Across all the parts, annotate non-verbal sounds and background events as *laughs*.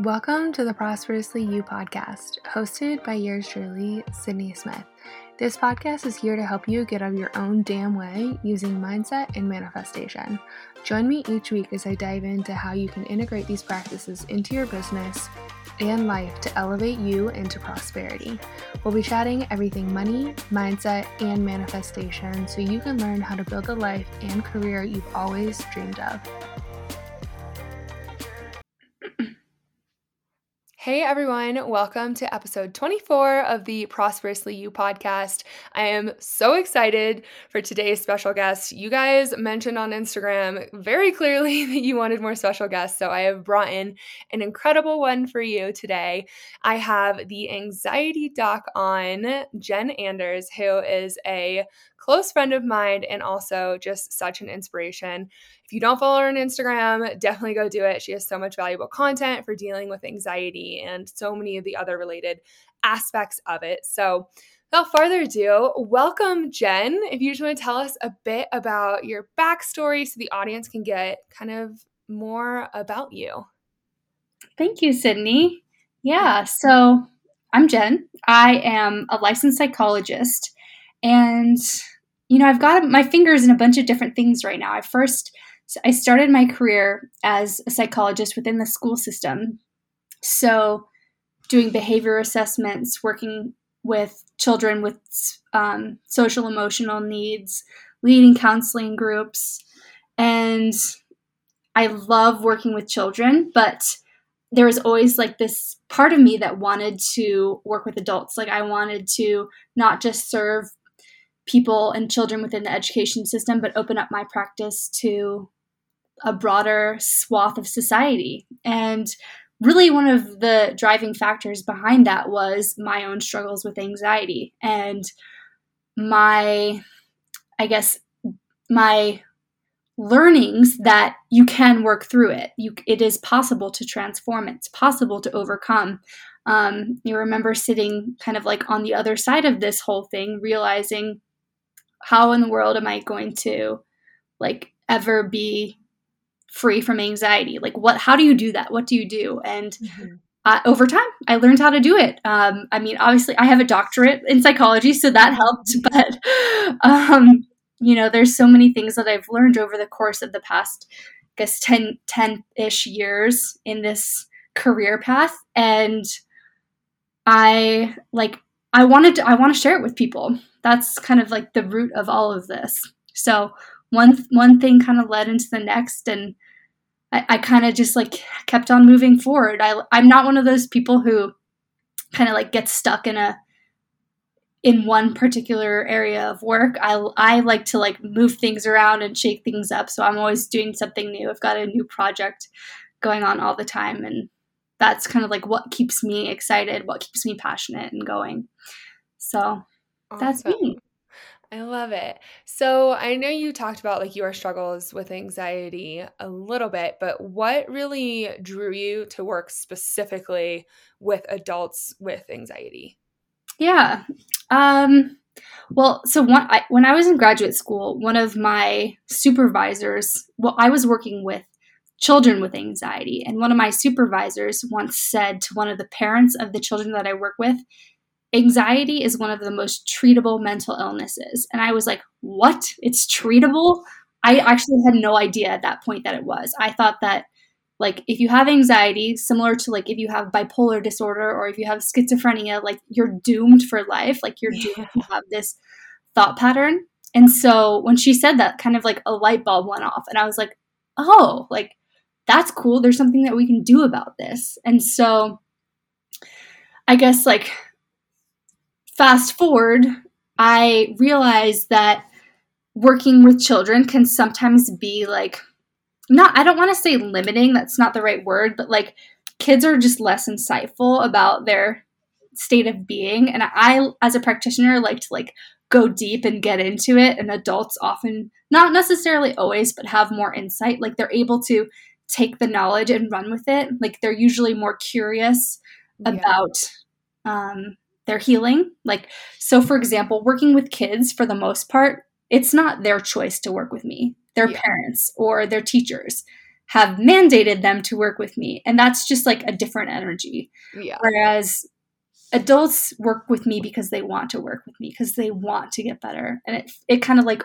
Welcome to the Prosperously You podcast, hosted by yours truly, Sydney Smith. This podcast is here to help you get out of your own damn way using mindset and manifestation. Join me each week as I dive into how you can integrate these practices into your business and life to elevate you into prosperity. We'll be chatting everything money, mindset, and manifestation so you can learn how to build the life and career you've always dreamed of. Hey everyone, welcome to episode 24 of the Prosperously You podcast. I am so excited for today's special guest. You guys mentioned on Instagram very clearly *laughs* that you wanted more special guests, so I have brought in an incredible one for you today. I have the anxiety doc on, Jen Anders, who is a close friend of mine and also just such an inspiration. If you don't follow her on Instagram, definitely go do it. She has so much valuable content for dealing with anxiety and so many of the other related aspects of it. So, without further ado, welcome, Jen. If you just want to tell us a bit about your backstory so the audience can get kind of more about you. Thank you, Sydney. Yeah, mm-hmm. so I'm Jen. I am a licensed psychologist, and you know, I've got my fingers in a bunch of different things right now. I first I started my career as a psychologist within the school system. So, doing behavior assessments, working with children with um, social emotional needs, leading counseling groups. And I love working with children, but there was always like this part of me that wanted to work with adults. Like, I wanted to not just serve people and children within the education system, but open up my practice to a broader swath of society. And really, one of the driving factors behind that was my own struggles with anxiety and my, I guess, my learnings that you can work through it. You, it is possible to transform. It's possible to overcome. Um, you remember sitting kind of like on the other side of this whole thing, realizing how in the world am I going to like ever be free from anxiety? Like what how do you do that? What do you do? And mm-hmm. uh, over time, I learned how to do it. Um, I mean, obviously, I have a doctorate in psychology, so that helped. *laughs* But um, you know, there's so many things that I've learned over the course of the past, I guess 10 10-ish years in this career path, and I like I wanted to I want to share it with people that's kind of like the root of all of this. So one one thing kind of led into the next, and I, I kind of just like kept on moving forward. I I'm not one of those people who kind of like gets stuck in a in one particular area of work. I I like to like move things around and shake things up. So I'm always doing something new. I've got a new project going on all the time and that's kind of like what keeps me excited, what keeps me passionate and going. So that's me. I love it. So I know you talked about like your struggles with anxiety a little bit, but what really drew you to work specifically with adults with anxiety? Yeah. Um well, so one, I, when I was in graduate school, one of my supervisors, well, I was working with children with anxiety, and one of my supervisors once said to one of the parents of the children that I work with, anxiety is one of the most treatable mental illnesses. And I was like, what? It's treatable? I actually had no idea at that point that it was. I thought that like if you have anxiety similar to like if you have bipolar disorder or if you have schizophrenia like you're doomed for life like you're doomed to have this thought pattern and so when she said that kind of like a light bulb went off and i was like oh like that's cool there's something that we can do about this and so i guess like fast forward, I realized that working with children can sometimes be like, not, I don't want to say limiting, that's not the right word, but like kids are just less insightful about their state of being. And I, as a practitioner, like to like go deep and get into it. And adults often, not necessarily always, but have more insight. Like they're able to take the knowledge and run with it. Like they're usually more curious yeah. about um, their healing. Like, so for example, working with kids for the most part, it's not their choice to work with me, their yeah. parents or their teachers. have mandated them to work with me. And that's just like a different energy. Yeah. Whereas adults work with me because they want to work with me because they want to get better. And it it kind of like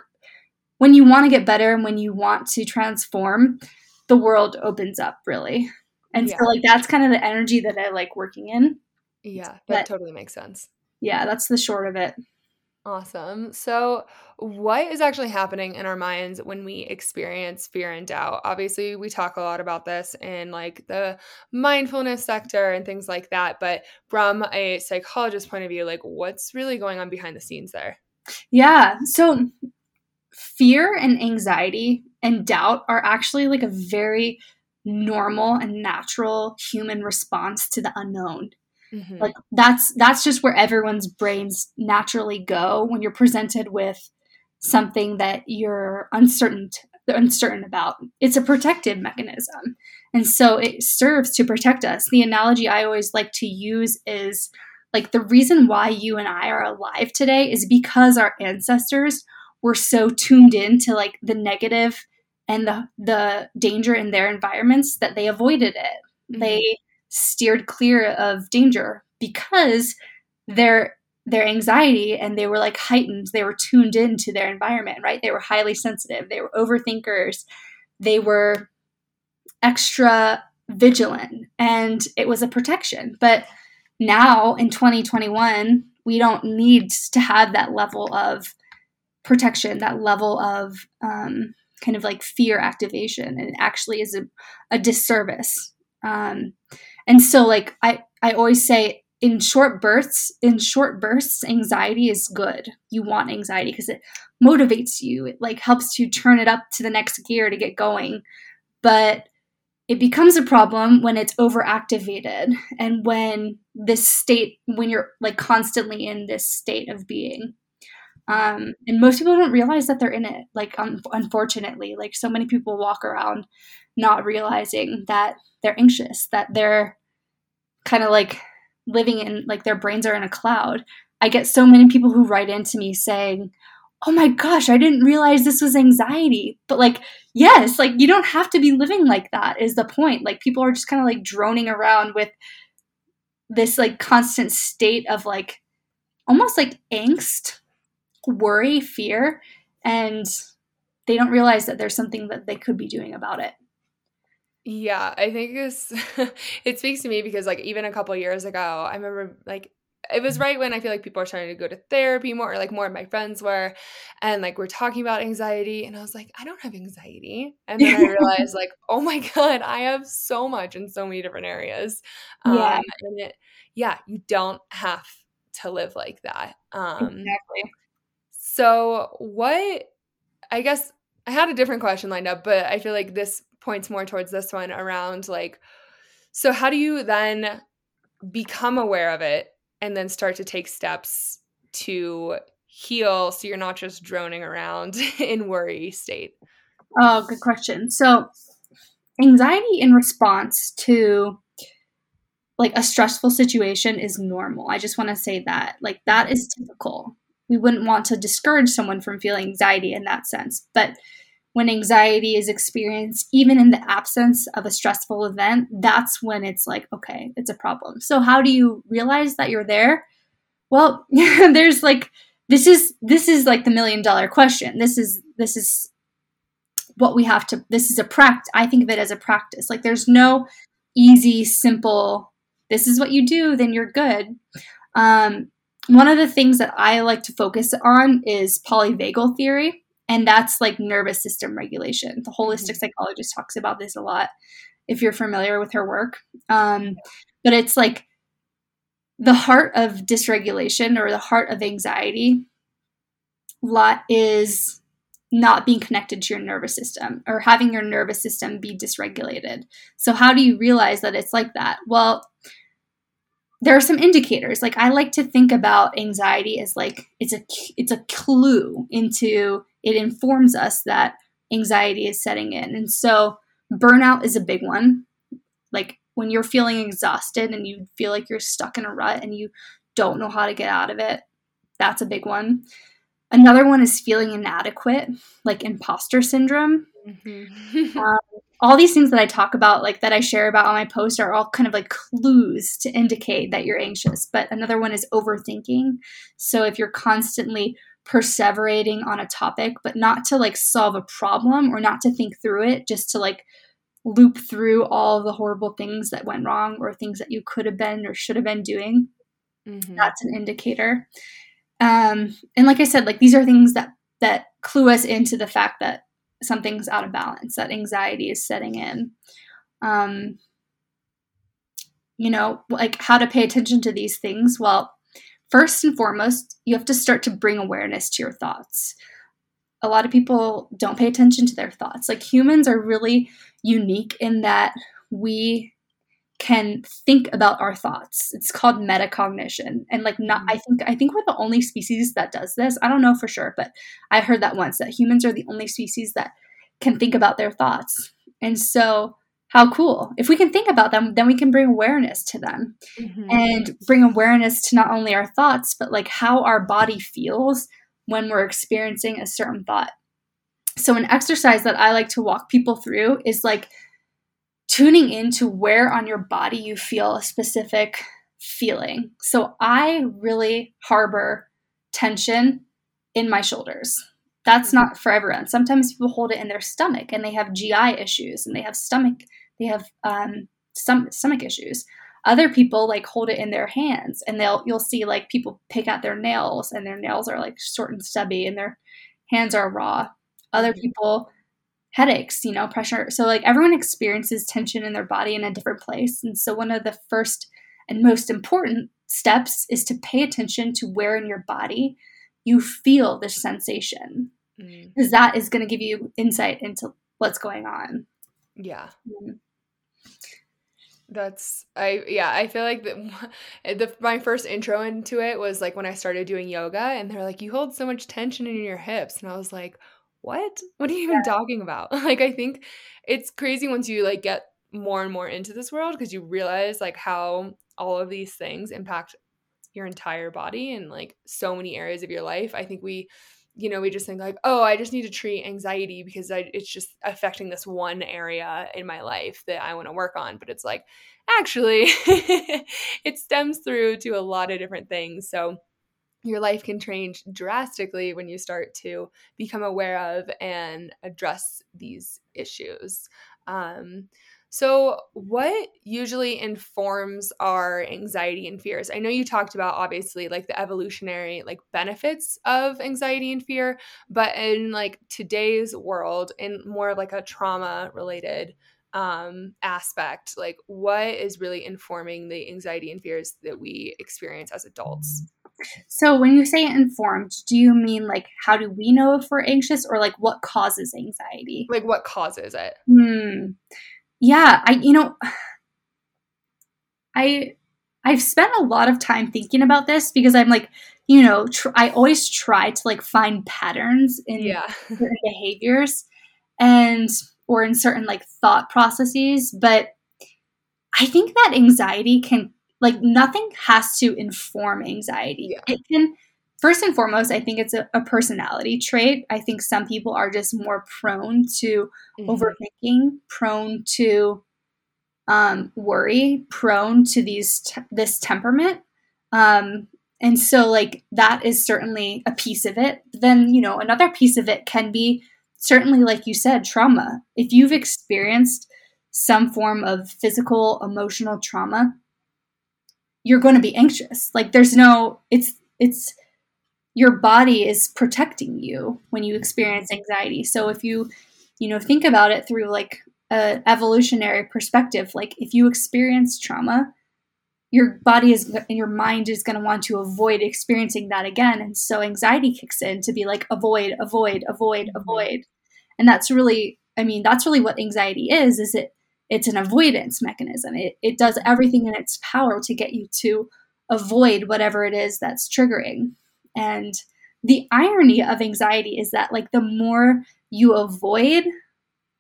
when you want to get better and when you want to transform, the world opens up really. And Yeah. so like that's kind of the energy that I like working in. Yeah, that But- totally makes sense. Yeah, that's the short of it. Awesome. So, what is actually happening in our minds when we experience fear and doubt? Obviously, we talk a lot about this in like the mindfulness sector and things like that, but from a psychologist point of view, like what's really going on behind the scenes there? Yeah. So fear and anxiety and doubt are actually like a very normal and natural human response to the unknown. Mhm. Like that's that's just where everyone's brains naturally go when you're presented with something that you're uncertain uncertain about. It's a protective mechanism. And so it serves to protect us. The analogy I always like to use is like the reason why you and I are alive today is because our ancestors were so tuned in to like the negative and the the danger in their environments that they avoided it. Mhm. they steered clear of danger because their their anxiety and they were like heightened. They were tuned into their environment right? They were highly sensitive. They were overthinkers. They were extra vigilant and it was a protection. But now in 2021 we don't need to have that level of protection that level of um, kind of like fear activation and it actually is a, a disservice. Um, and so like i i always say in short bursts in short bursts anxiety is good. You want anxiety because it motivates you. It like helps you turn it up to the next gear to get going. But it becomes a problem when it's overactivated and when this state when you're like constantly in this state of being um, and most people don't realize that they're in it like un- unfortunately like so many people walk around not realizing that they're anxious that they're kind of like living in like their brains are in a cloud. I get so many people who write into me saying oh my gosh i didn't realize this was anxiety. But like yes like you don't have to be living like that is the point. Like people are just kind of like droning around with this like constant state of like almost like angst worry fear and they don't realize that there's something that they could be doing about it Yeah, I think it's *laughs* it speaks to me because like even a couple years ago, I remember like it was right when I feel like people are starting to go to therapy more, or like more of my friends were, and like we're talking about anxiety, and I was like, I don't have anxiety, and then I *laughs* realized like, oh my *laughs* god, I have so much in so many different areas. Yeah. Um, and it, yeah, you don't have to live like that. Um, exactly so, what I guess I had a different question lined up, but I feel like this points more towards this one around like, so how do you then become aware of it and then start to take steps to heal so you're not just droning around *laughs* in worry state? Oh, good question. So, anxiety in response to like a stressful situation is normal. I just want to say that. Like, that is typical. We wouldn't want to discourage someone from feeling anxiety in that sense. But when anxiety is experienced, even in the absence of a stressful event, that's when it's like, okay, it's a problem. So, how do you realize that you're there? Well, *laughs* there's like, this is this is like the million dollar question. This is this is what we have to this is a practice i think of it as a practice like there's no easy simple this is what you do then you're good um, one of the things that i like to focus on is polyvagal theory and that's like nervous system regulation the holistic Mhm. psychologist talks about this a lot if you're familiar with her work um, but it's like the heart of dysregulation or the heart of anxiety lot is not being connected to your nervous system or having your nervous system be dysregulated. So how do you realize that it's like that? Well, there are some indicators. Like I like to think about anxiety as like it's a it's a clue into it informs us that anxiety is setting in. And so burnout is a big one. Like when you're feeling exhausted and you feel like you're stuck in a rut and you don't know how to get out of it, that's a big one. Another one is feeling inadequate, like imposter syndrome. Mm-hmm. *laughs* um, all these things that I talk about, like that I share about on my post, are all kind of like clues to indicate that you're anxious. But another one is overthinking. So if you're constantly perseverating on a topic, but not to like solve a problem or not to think through it, just to like loop through all the horrible things that went wrong or things that you could have been or should have been doing, mm-hmm. that's an indicator. Um, and like I said, like these are things that that clue us into the fact that something's out of balance, that anxiety is setting in. Um, you know, like how to pay attention to these things. Well, first and foremost, you have to start to bring awareness to your thoughts. A lot of people don't pay attention to their thoughts. Like humans are really unique in that we can think about our thoughts. It's called metacognition. And like not I think I think we're the only species that does this. I don't know for sure, but I heard that once that humans are the only species that can think about their thoughts. And so how cool. If we can think about them, then we can bring awareness to them mm-hmm. and bring awareness to not only our thoughts, but like how our body feels when we're experiencing a certain thought. So, an exercise that I like to walk people through is like tuning into where on your body you feel a specific feeling. So I really harbor tension in my shoulders. That's not for everyone. Sometimes people hold it in their stomach and they have GI issues and they have stomach they have um, some stomach issues. Other people like hold it in their hands and they'll you'll see like people pick out their nails and their nails are like short and stubby and their hands are raw. Other mm-hmm. people headaches, you know, pressure. So, like, everyone experiences tension in their body in a different place. And so, one of the first and most important steps is to pay attention to where in your body you feel this sensation, because mm. that is going to give you insight into what's going on. Yeah. Mm. That's I yeah I feel like the, *laughs* the my first intro into it was like when I started doing yoga and they're like you hold so much tension in your hips and I was like what? *laughs* What are you even talking about? *laughs* Like, I think it's crazy once you like get more and more into this world because you realize like how all of these things impact your entire body and like so many areas of your life. I think we, you know, we just think like, oh, I just need to treat anxiety because I, it's just affecting this one area in my life that I want to work on. But it's like, actually, *laughs* it stems through to a lot of different things. So, your life can change drastically when you start to become aware of and address these issues. Um, so, what usually informs our anxiety and fears? I know you talked about obviously like the evolutionary like benefits of anxiety and fear, but in like today's world, in more of like a trauma related um aspect, like what is really informing the anxiety and fears that we experience as adults? So when you say informed, do you mean like how do we know if we're anxious or like what causes anxiety? Like what causes it? Hmm. Yeah, I you know I I've spent a lot of time thinking about this because I'm like, you know, tr- I always try to like find patterns in yeah. certain behaviors and or in certain like thought processes, but I think that anxiety can like nothing has to inform anxiety. Yeah. It can first and foremost, I think it's a, a, personality trait. I think some people are just more prone to mm-hmm. overthinking, prone to um, worry, prone to these te- this temperament. Um, and so, like that is certainly a piece of it. Then, you know, another piece of it can be certainly, like you said, trauma. If you've experienced some form of physical, emotional trauma, you're going to be anxious. Like there's no it's it's your body is protecting you when you experience anxiety. So if you you know think about it through like a evolutionary perspective, like if you experience trauma, your body is and your mind is going to want to avoid experiencing that again and so anxiety kicks in to be like avoid avoid avoid mm-hmm. avoid and that's really i mean that's really what anxiety is is it it's an avoidance mechanism. It, it does everything in its power to get you to avoid whatever it is that's triggering. And the irony of anxiety is that, like, the more you avoid,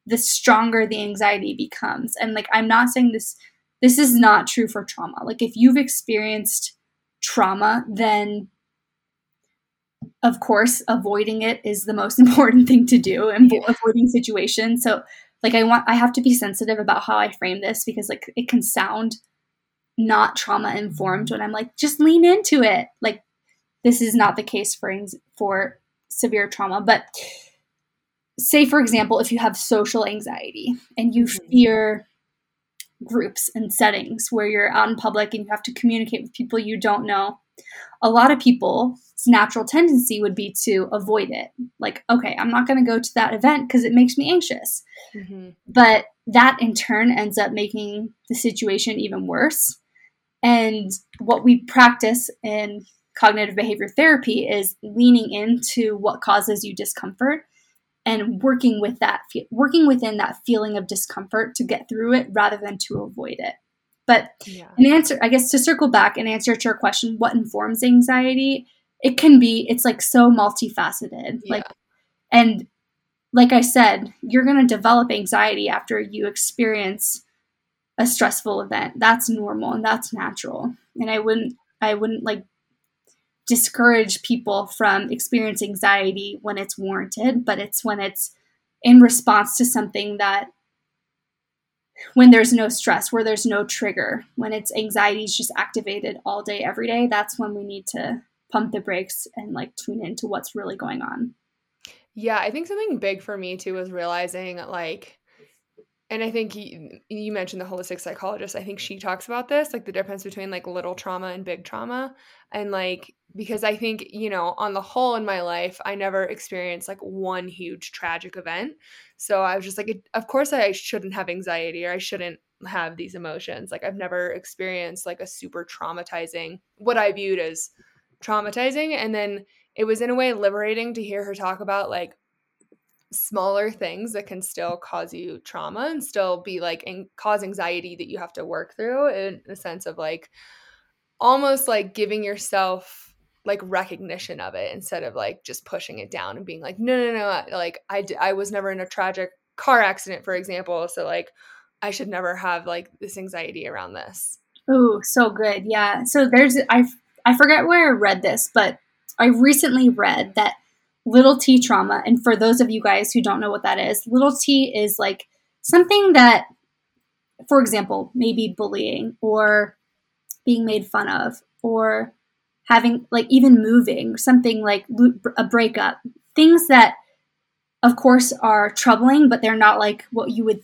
the stronger the anxiety becomes. And, like, I'm not saying this, this is not true for trauma. Like, if you've experienced trauma, then of course, avoiding it is the most *laughs* important thing to do and yeah. avoiding situations. So, like, I want, I have to be sensitive about how I frame this because, like, it can sound not trauma informed when I'm like, just lean into it. Like, this is not the case for for severe trauma, but say for example, if you have social anxiety and you mm-hmm. fear groups and settings where you're out in public and you have to communicate with people you don't know, a lot of people's natural tendency would be to avoid it. Like, okay, I'm not going to go to that event because it makes me anxious. Mm-hmm. But that in turn ends up making the situation even worse. And what we practice in cognitive behavior therapy is leaning into what causes you discomfort and working with that working within that feeling of discomfort to get through it rather than to avoid it but yeah. an answer i guess to circle back and answer to your question what informs anxiety it can be it's like so multifaceted yeah. like and like i said you're going to develop anxiety after you experience a stressful event that's normal and that's natural and i wouldn't i wouldn't like discourage people from experiencing anxiety when it's warranted, but it's when it's in response to something that when there's no stress, where there's no trigger, when it's anxiety is just activated all day, every day, that's when we need to pump the brakes and like tune into what's really going on. Yeah, I think something big for me too was realizing like and I think you, you mentioned the holistic psychologist. I think she talks about this, like the difference between like little trauma and big trauma. And like, because I think, you know, on the whole in my life, I never experienced like one huge tragic event. So I was just like, of course I shouldn't have anxiety or I shouldn't have these emotions. Like, I've never experienced like a super traumatizing, what I viewed as traumatizing. And then it was in a way liberating to hear her talk about like smaller things that can still cause you trauma and still be like and cause anxiety that you have to work through in the sense of like almost like giving yourself like recognition of it instead of like just pushing it down and being like no no no like I I was never in a tragic car accident for example so like I should never have like this anxiety around this. Oh, so good. Yeah. So there's I I forget where I read this, but I recently read that little t trauma. And for those of you guys who don't know what that is, little t is like something that, for example, maybe bullying or being made fun of or having like even moving, something like a breakup, things that of course are troubling, but they're not like what you would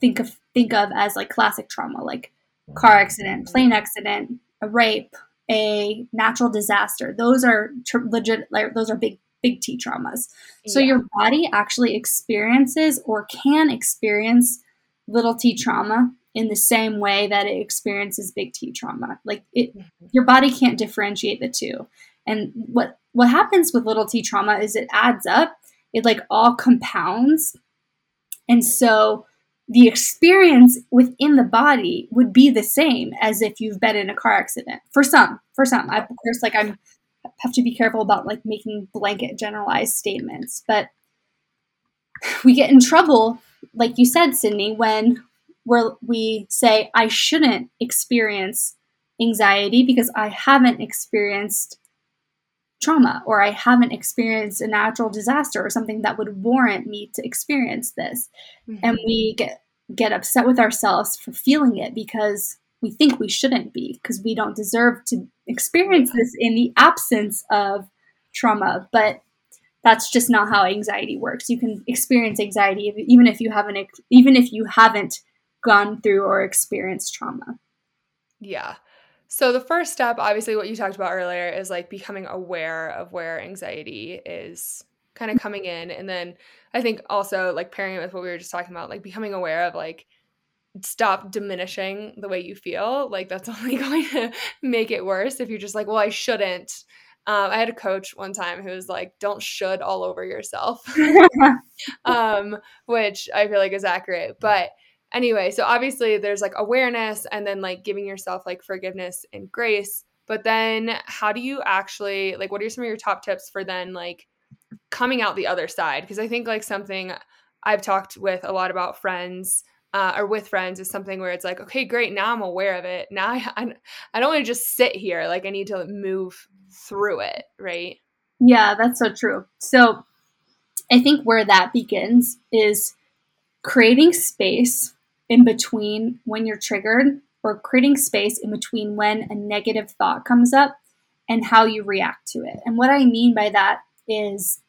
think of think of as like classic trauma, like car accident, plane accident, a rape, a natural disaster. Those are tr- legit. Like, those are big big T traumas. So yeah. your body actually experiences or can experience little t trauma in the same way that it experiences big T trauma. Like it mm-hmm. your body can't differentiate the two. And what what happens with little t trauma is it adds up. It like all compounds. And so the experience within the body would be the same as if you've been in a car accident. For some, for some, I, of course, like I'm have to be careful about like making blanket generalized statements. But *sighs* we get in trouble, like you said, Sydney, when we're, we say, I shouldn't experience anxiety because I haven't experienced trauma or I haven't experienced a natural disaster or something that would warrant me to experience this. Mm-hmm. And we get get upset with ourselves for feeling it because we think we shouldn't be because we don't deserve to experience this in the absence of trauma but that's just not how anxiety works. You can experience anxiety even if you haven't even if you haven't gone through or experienced trauma. Yeah. So the first step obviously what you talked about earlier is like becoming aware of where anxiety is kind of coming in and then i think also like pairing it with what we were just talking about like becoming aware of like stop diminishing the way you feel like that's *laughs* only going to make it worse if you're just like well i shouldn't. Um, i had a coach one time who was like don't should all over yourself. *laughs* *laughs* Um, which i feel like is accurate but anyway so obviously there's like awareness and then like giving yourself like forgiveness and grace but then how do you actually like what are some of your top tips for then like coming out the other side? Because i think like something i've talked with a lot about friends uh, or with friends is something where it's like, okay, great, now I'm aware of it. Now I, *laughs* I, I don't want to just sit here. Like I need to move through it, right? Yeah, that's so true. So I think where that begins is creating space in between when you're triggered or creating space in between when a negative thought comes up and how you react to it. And what I mean by that is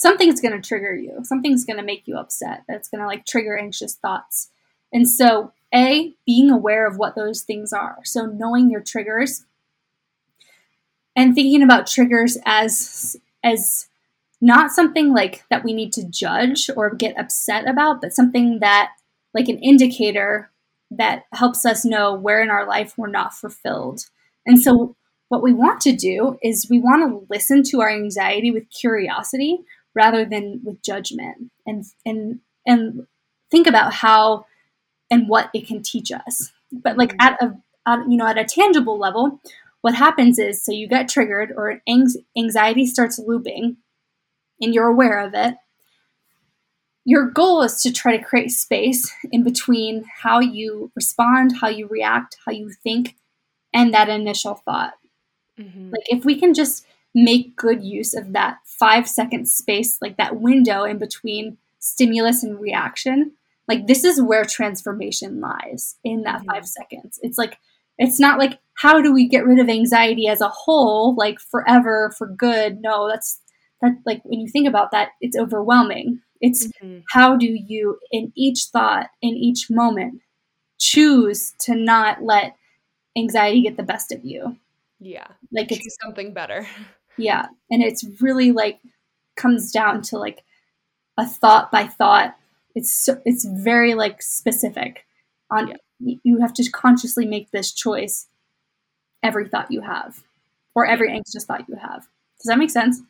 something's going to trigger you. Something's going to make you upset. That's going to like trigger anxious thoughts. And so, A, being aware of what those things are. So, knowing your triggers and thinking about triggers as as not something like that we need to judge or get upset about, but something that like an indicator that helps us know where in our life we're not fulfilled. And so what we want to do is we want to listen to our anxiety with curiosity rather than with judgment and and and think about how and what it can teach us. But like mm-hmm. at a at, you know at a tangible level, what happens is so you get triggered or anxiety starts looping and you're aware of it. Your goal is to try to create space in between how you respond, how you react, how you think, and that initial thought. Mm-hmm. Like if we can just make good use of that five second space, like that window in between stimulus and reaction, like this is where transformation lies in that mm-hmm. five seconds. It's like, it's not like, how do we get rid of anxiety as a whole, like forever for good? No, that's that, like, when you think about that, it's overwhelming. It's mm-hmm. how do you, in each thought, in each moment, choose to not let anxiety get the best of you. Yeah. Like it's something better. *laughs* Yeah. And it's really like comes down to like a thought by thought. It's so, it's very like specific on yeah. you have to consciously make this choice every thought you have or every anxious thought you have. Does that make sense?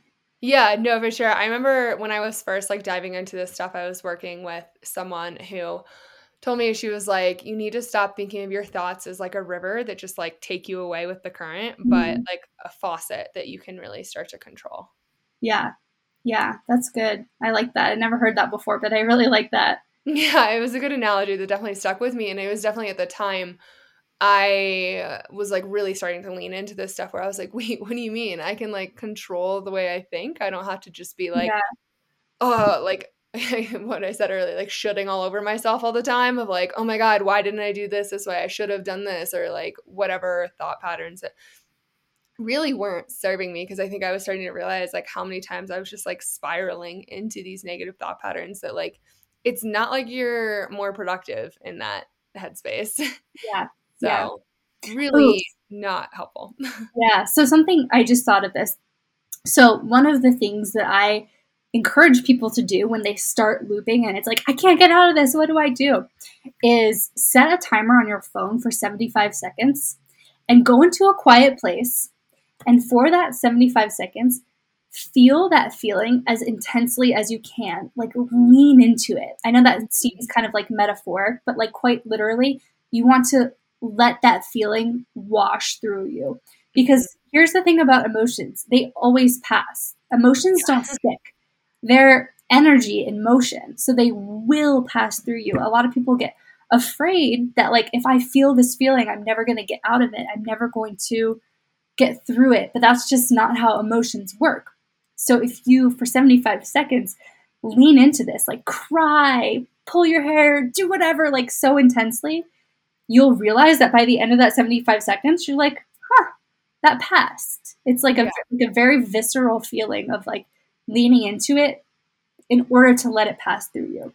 Yeah, no, for sure. I remember when I was first like diving into this stuff, I was working with someone who told me she was like you need to stop thinking of your thoughts as like a river that just like take you away with the current mm-hmm. but like a faucet that you can really start to control yeah yeah that's good i like that i never heard that before but i really like that *laughs* yeah it was a good analogy that definitely stuck with me and it was definitely at the time I was like really starting to lean into this stuff where I was like, *laughs* wait, what do you mean? I can like control the way I think. I don't have to just be like, yeah. oh, like *laughs* what I said earlier, like shooting all over myself all the time of like, oh my God, why didn't I do this this way? I should have done this, or like whatever thought patterns that really weren't serving me because I think I was starting to realize like how many times I was just like spiraling into these negative thought patterns that like it's not like you're more productive in that headspace. Yeah. *laughs* so yeah. really Ooh. not helpful. *laughs* yeah. So something I just thought of this. So one of the things that I encourage people to do when they start looping and it's like, I can't get out of this. What do I do? Is set a timer on your phone for 75 seconds and go into a quiet place. And for that 75 seconds, feel that feeling as intensely as you can. Like lean into it. I know that seems kind of like metaphoric, but like quite literally, you want to let that feeling wash through you. Mm-hmm. Because here's the thing about emotions they always pass. Emotions don't stick they're energy in motion. So they will pass through you. A lot of people get afraid that, like, if I feel this feeling, I'm never going to get out of it. I'm never going to get through it. But that's just not how emotions work. So if you, for 75 seconds, lean into this, like cry, pull your hair, do whatever, like so intensely, you'll realize that by the end of that 75 seconds, you're like, huh, that passed. It's like a, yeah. like a very visceral feeling of like, leaning into it in order to let it pass through you.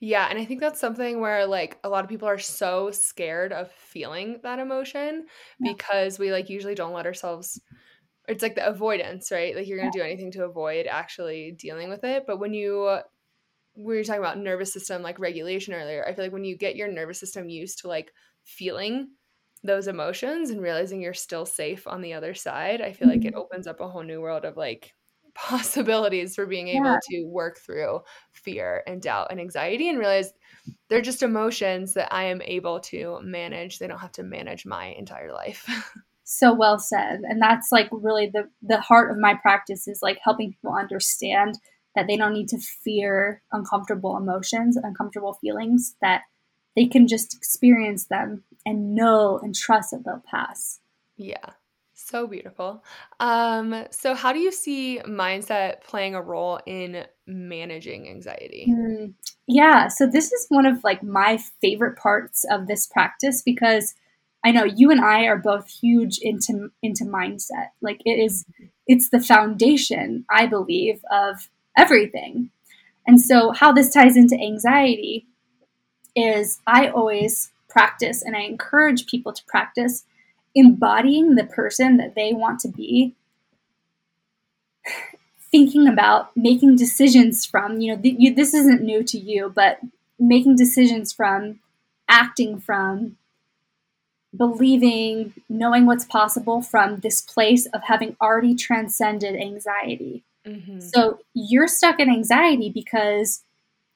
Yeah, and I think that's something where like a lot of people are so scared of feeling that emotion yeah. because we like usually don't let ourselves it's like the avoidance, right? Like you're going to yeah. do anything to avoid actually dealing with it, but when you we were talking about nervous system like regulation earlier. I feel like when you get your nervous system used to like feeling those emotions and realizing you're still safe on the other side, I feel mm-hmm. like it mm-hmm. opens up a whole new world of like possibilities for being able yeah. to work through fear and doubt and anxiety and realize they're just emotions that I am able to manage. They don't have to manage my entire life. *laughs* so well said. And that's like really the the heart of my practice is like helping people understand that they don't need to fear uncomfortable emotions, uncomfortable feelings that they can just experience them and know and trust that they'll pass. Yeah. So beautiful. Um, so how do you see mindset playing a role in managing anxiety? Mm, yeah, so this is one of like my favorite parts of this practice because I know you and I are both huge into into mindset. Like it is it's the foundation, I believe, of everything. And so how this ties into anxiety is I always practice and I encourage people to practice embodying the person that they want to be thinking about making decisions from you know th- you, this isn't new to you but making decisions from acting from believing knowing what's possible from this place of having already transcended anxiety mm-hmm. so you're stuck in anxiety because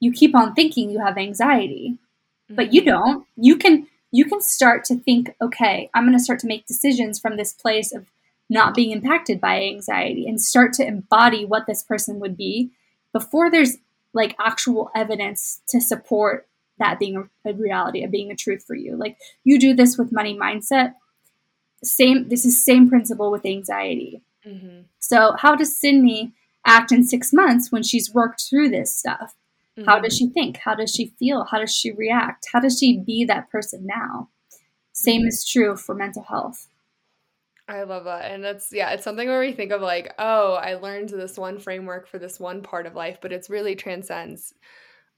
you keep on thinking you have anxiety mm-hmm. but you mm-hmm. don't you can you can start to think, okay, I'm going to start to make decisions from this place of not being impacted by anxiety and start to embody what this person would be before there's like actual evidence to support that being a reality, of being a truth for you. Like you do this with money mindset. Same, this is same principle with anxiety. Mm-hmm. So how does Sydney act in six months when she's worked through this stuff? Mm-hmm. How does mm-hmm. she think? How does she feel? How does she react? How does she be that person now? Same is true for mental health. I love that. And that's, yeah, it's something where we think of like, oh, I learned this one framework for this one part of life, but it's really transcends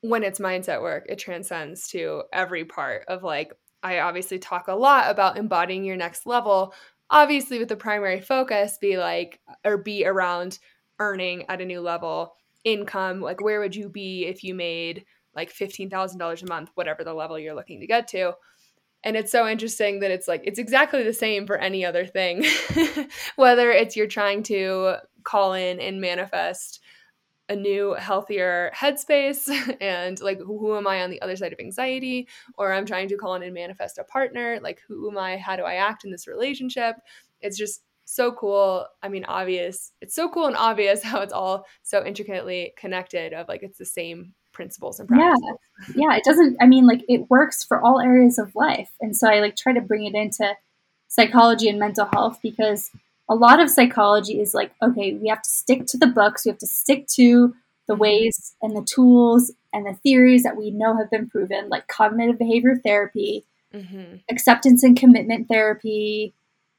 when it's mindset work, it transcends to every part of like, I obviously talk a lot about embodying your next level, obviously with the primary focus be like, or be around earning at a new level income like where would you be if you made like $15,000 a month whatever the level you're looking to get to? And it's so interesting that it's like it's exactly the same for any other thing *laughs* whether it's you're trying to call in and manifest a new healthier headspace *laughs* and like who am i on the other side of anxiety? Or i'm trying to call in and manifest a partner like who am i? How do i act in this relationship? It's just so cool. I mean, obvious. It's so cool and obvious *laughs* how it's all so intricately connected of like it's the same principles and practices. Yeah. Yeah. It doesn't, I mean, like it works for all areas of life. And so I like try to bring it into psychology and mental health because a lot of psychology is like, okay, we have to stick to the books, we have to stick to the mm-hmm. ways and the tools and the theories that we know have been proven, like cognitive behavior therapy, mm-hmm. acceptance and commitment therapy,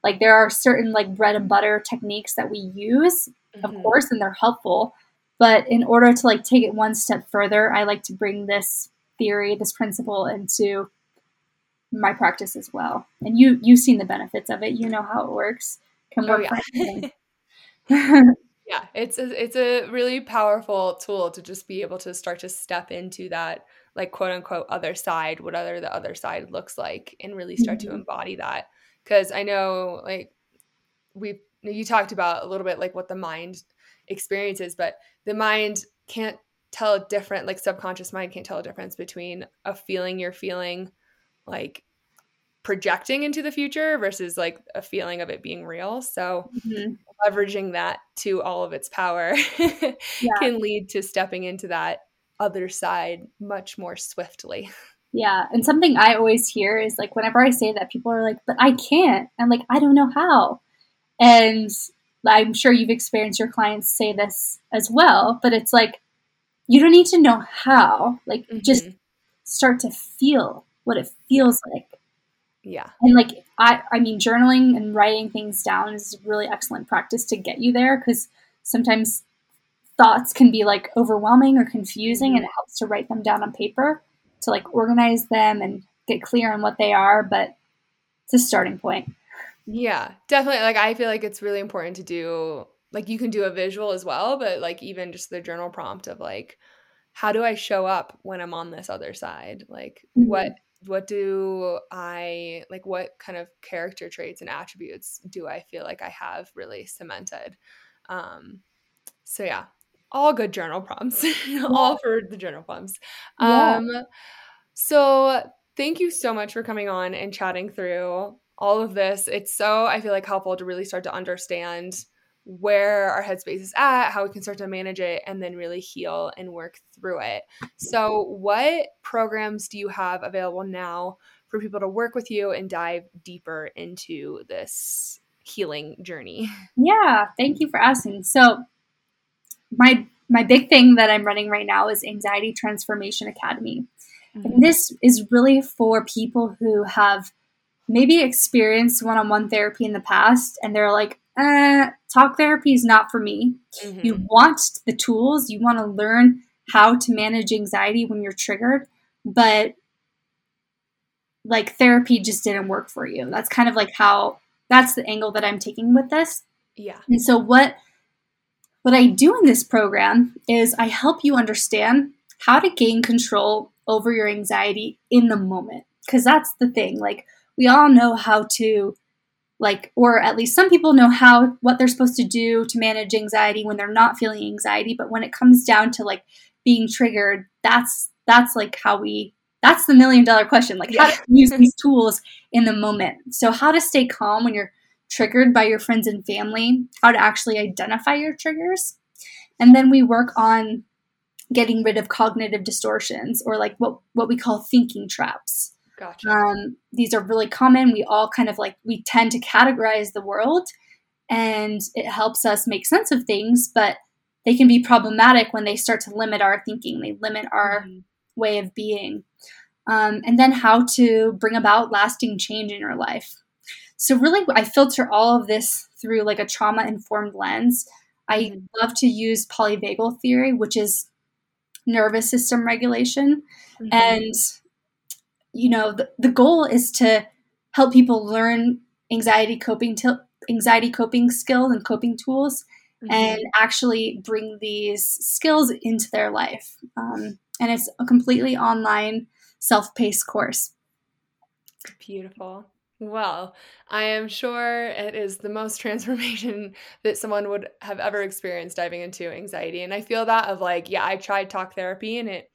like there are certain like bread and butter techniques that we use, mm-hmm. of course, and they're helpful. But in order to like take it one step further, I like to bring this theory, this principle into my practice as well. And you you've seen the benefits of it. You know how it works. Can work oh, yeah. *laughs* *laughs* yeah, it's a, it's a really powerful tool to just be able to start to step into that like quote unquote other side, whatever the other side looks like, and really start mm-hmm. to embody that because I know like we you talked about a little bit like what the mind experiences, but the mind can't tell a different like subconscious mind can't tell a difference between a feeling you're feeling like projecting into the future versus like a feeling of it being real. So mm-hmm. leveraging that to all of its power *laughs* yeah. can lead to stepping into that other side much more swiftly. *laughs* Yeah. And something I always hear is like, whenever I say that, people are like, but I can't. I'm like, I don't know how. And I'm sure you've experienced your clients say this as well, but it's like, you don't need to know how. Like, mm-hmm. just start to feel what it feels like. Yeah. And like, I, I mean, journaling and writing things down is really excellent practice to get you there because sometimes thoughts can be like overwhelming or confusing mm-hmm. and it helps to write them down on paper to like organize them and get clear on what they are, but it's a starting point. Yeah, definitely. Like I feel like it's really important to do like you can do a visual as well, but like even just the journal prompt of like how do I show up when I'm on this other side? Like mm-hmm. what what do I like what kind of character traits and attributes do I feel like I have really cemented? Um so yeah, all good journal prompts, *laughs* all for the journal prompts. Yeah. Um, so thank you so much for coming on and chatting through all of this. It's so I feel like helpful to really start to understand where our headspace is at, how we can start to manage it, and then really heal and work through it. So, what programs do you have available now for people to work with you and dive deeper into this healing journey? *laughs* Yeah, thank you for asking. So, my my big thing that I'm running right now is Anxiety Transformation Academy. Mm-hmm. And this is really for people who have maybe experienced one-on-one therapy in the past and they're like, uh, talk therapy is not for me. Mm-hmm. You want the tools, you want to learn how to manage anxiety when you're triggered, but like therapy just didn't work for you. That's kind of like how that's the angle that I'm taking with this. Yeah. And so what what I do in this program is I help you understand how to gain control over your anxiety in the moment. Cuz that's the thing. Like we all know how to like or at least some people know how what they're supposed to do to manage anxiety when they're not feeling anxiety, but when it comes down to like being triggered, that's that's like how we that's the million dollar question. Like yeah. how to use these tools in the moment. So how to stay calm when you're triggered by your friends and family, how to actually identify your triggers. And then we work on getting rid of cognitive distortions or like what what we call thinking traps. Gotcha. Um, these are really common. We all kind of like we tend to categorize the world, and it helps us make sense of things, but they can be problematic when they start to limit our thinking. They limit our mm-hmm. way of being. Um, and then how to bring about lasting change in your life. So, really, I filter all of this through like a trauma informed lens. I mm-hmm. love to use polyvagal theory, which is nervous system regulation. Mm-hmm. And, you know, the, the goal is to help people learn anxiety coping, t- anxiety coping skills and coping tools mm-hmm. and actually bring these skills into their life. Um, and it's a completely online, self paced course. Beautiful. Well, I am sure it is the most *laughs* transformation that someone would have ever experienced diving into anxiety. And I feel that of like, yeah, I tried talk therapy and it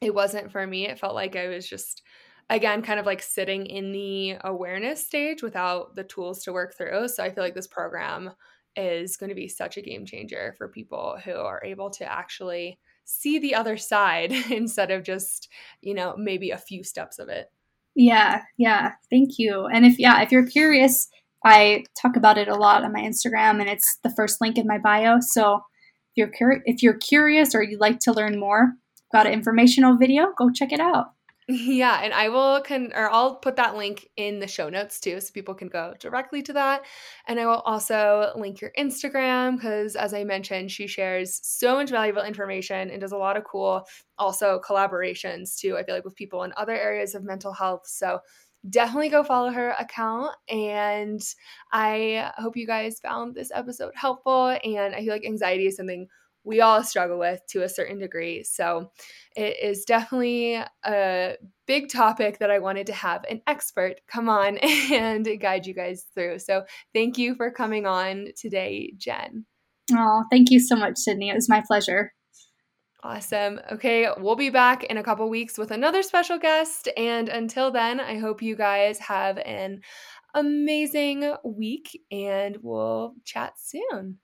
it wasn't for me. It felt like I was just again kind of like sitting in the awareness stage without the tools to work through. So I feel like this program is going to be such a game changer for people who are able to actually see the other side *laughs* instead of just, you know, maybe a few steps of it. Yeah, yeah. Thank you. And if yeah, if you're curious, I talk about it a lot on my Instagram and it's the first link in my bio. So if you're cur- if you're curious or you'd like to learn more, got an informational video, go check it out. Yeah, and I will can or I'll put that link in the show notes too so people can go directly to that. And I will also link your Instagram cuz as I mentioned, she shares so much valuable information and does a lot of cool also collaborations too. I feel like with people in other areas of mental health. So definitely go follow her account and I hope you guys found this episode helpful and I feel like anxiety is something we all struggle with to a certain degree. So it is definitely a big topic that I wanted to have an expert come on *laughs* and guide you guys through. So thank you for coming on today, Jen. Oh, thank you so much, Sydney. It was my pleasure. Awesome. Okay, we'll be back in a couple weeks with another special guest. And until then, I hope you guys have an amazing week and we'll chat soon.